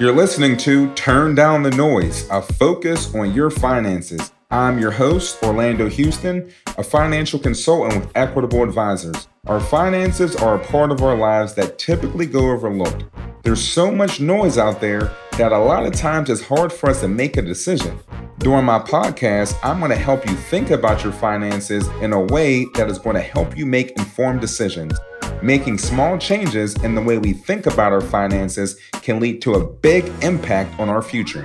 You're listening to Turn Down the Noise, a focus on your finances. I'm your host, Orlando Houston, a financial consultant with Equitable Advisors. Our finances are a part of our lives that typically go overlooked. There's so much noise out there that a lot of times it's hard for us to make a decision. During my podcast, I'm going to help you think about your finances in a way that is going to help you make informed decisions. Making small changes in the way we think about our finances can lead to a big impact on our future.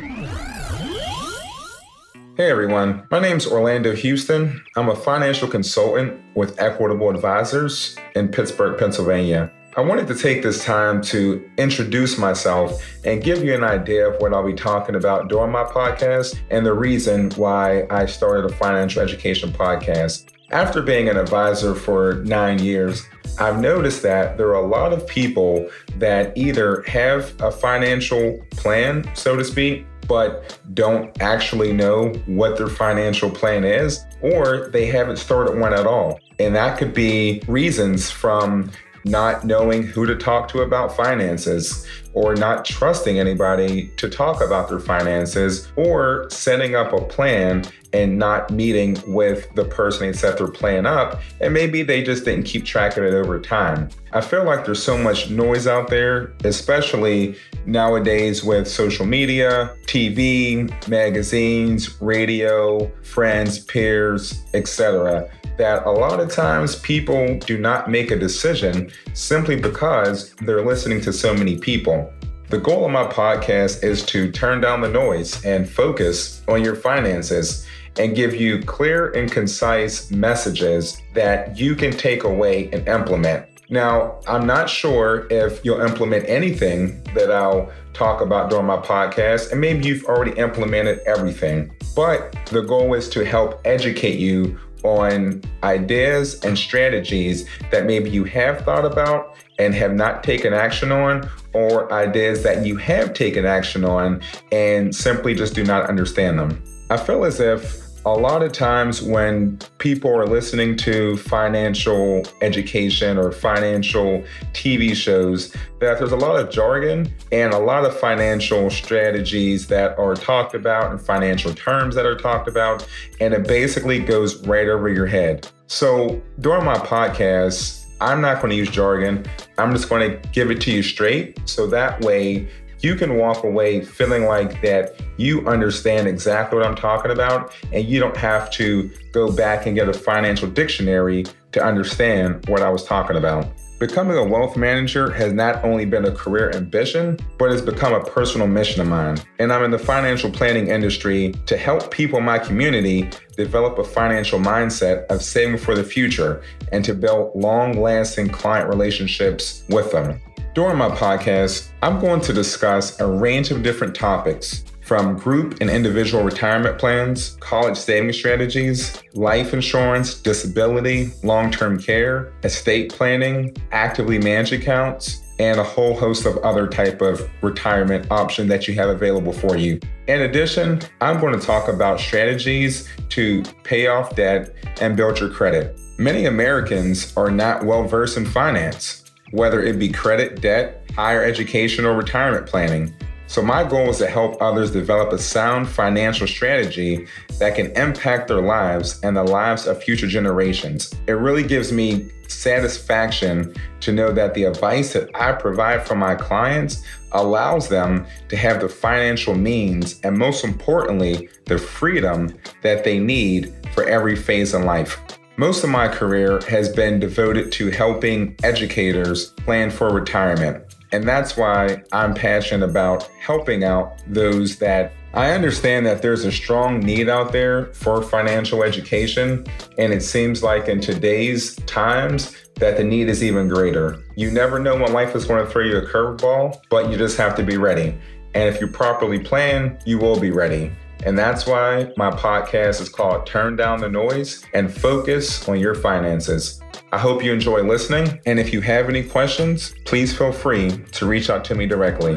Hey everyone, my name is Orlando Houston. I'm a financial consultant with Equitable Advisors in Pittsburgh, Pennsylvania. I wanted to take this time to introduce myself and give you an idea of what I'll be talking about during my podcast and the reason why I started a financial education podcast. After being an advisor for nine years, I've noticed that there are a lot of people that either have a financial plan, so to speak, but don't actually know what their financial plan is, or they haven't started one at all. And that could be reasons from not knowing who to talk to about finances, or not trusting anybody to talk about their finances, or setting up a plan and not meeting with the person they set their plan up, and maybe they just didn't keep track of it over time. I feel like there's so much noise out there, especially nowadays with social media, TV, magazines, radio, friends, peers, etc that a lot of times people do not make a decision simply because they're listening to so many people. The goal of my podcast is to turn down the noise and focus on your finances and give you clear and concise messages that you can take away and implement. Now, I'm not sure if you'll implement anything that I'll talk about during my podcast, and maybe you've already implemented everything. But the goal is to help educate you on ideas and strategies that maybe you have thought about and have not taken action on, or ideas that you have taken action on and simply just do not understand them. I feel as if a lot of times when people are listening to financial education or financial TV shows, that there's a lot of jargon and a lot of financial strategies that are talked about and financial terms that are talked about, and it basically goes right over your head. So during my podcast, I'm not going to use jargon. I'm just going to give it to you straight. So that way you can walk away feeling like that you understand exactly what I'm talking about and you don't have to go back and get a financial dictionary to understand what I was talking about. Becoming a wealth manager has not only been a career ambition, but it's become a personal mission of mine. And I'm in the financial planning industry to help people in my community develop a financial mindset of saving for the future and to build long lasting client relationships with them. During my podcast, I'm going to discuss a range of different topics from group and individual retirement plans, college saving strategies, life insurance, disability, long term care, estate planning, actively managed accounts, and a whole host of other type of retirement option that you have available for you. In addition, I'm going to talk about strategies to pay off debt and build your credit. Many Americans are not well versed in finance whether it be credit, debt, higher education, or retirement planning. So, my goal is to help others develop a sound financial strategy that can impact their lives and the lives of future generations. It really gives me satisfaction to know that the advice that I provide for my clients allows them to have the financial means and, most importantly, the freedom that they need for every phase in life. Most of my career has been devoted to helping educators plan for retirement. And that's why I'm passionate about helping out those that I understand that there's a strong need out there for financial education. And it seems like in today's times, that the need is even greater. You never know when life is going to throw you a curveball, but you just have to be ready. And if you properly plan, you will be ready. And that's why my podcast is called Turn Down the Noise and Focus on Your Finances. I hope you enjoy listening. And if you have any questions, please feel free to reach out to me directly.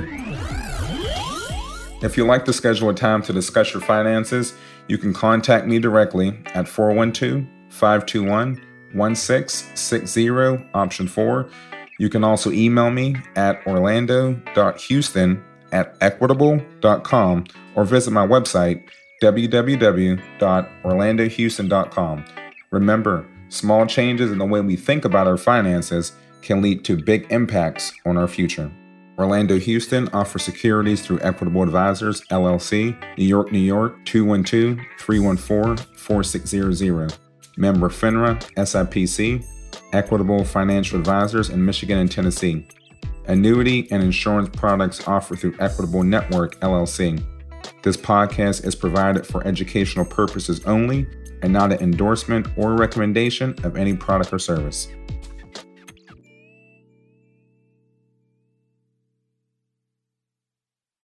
If you'd like to schedule a time to discuss your finances, you can contact me directly at 412 521 1660, option 4. You can also email me at orlando.houston at equitable.com or visit my website, www.orlandohouston.com. Remember, small changes in the way we think about our finances can lead to big impacts on our future. Orlando Houston offers securities through Equitable Advisors, LLC, New York, New York, 212 314 4600. Member FINRA, SIPC, Equitable Financial Advisors in Michigan and Tennessee. Annuity and insurance products offered through Equitable Network, LLC. This podcast is provided for educational purposes only and not an endorsement or recommendation of any product or service.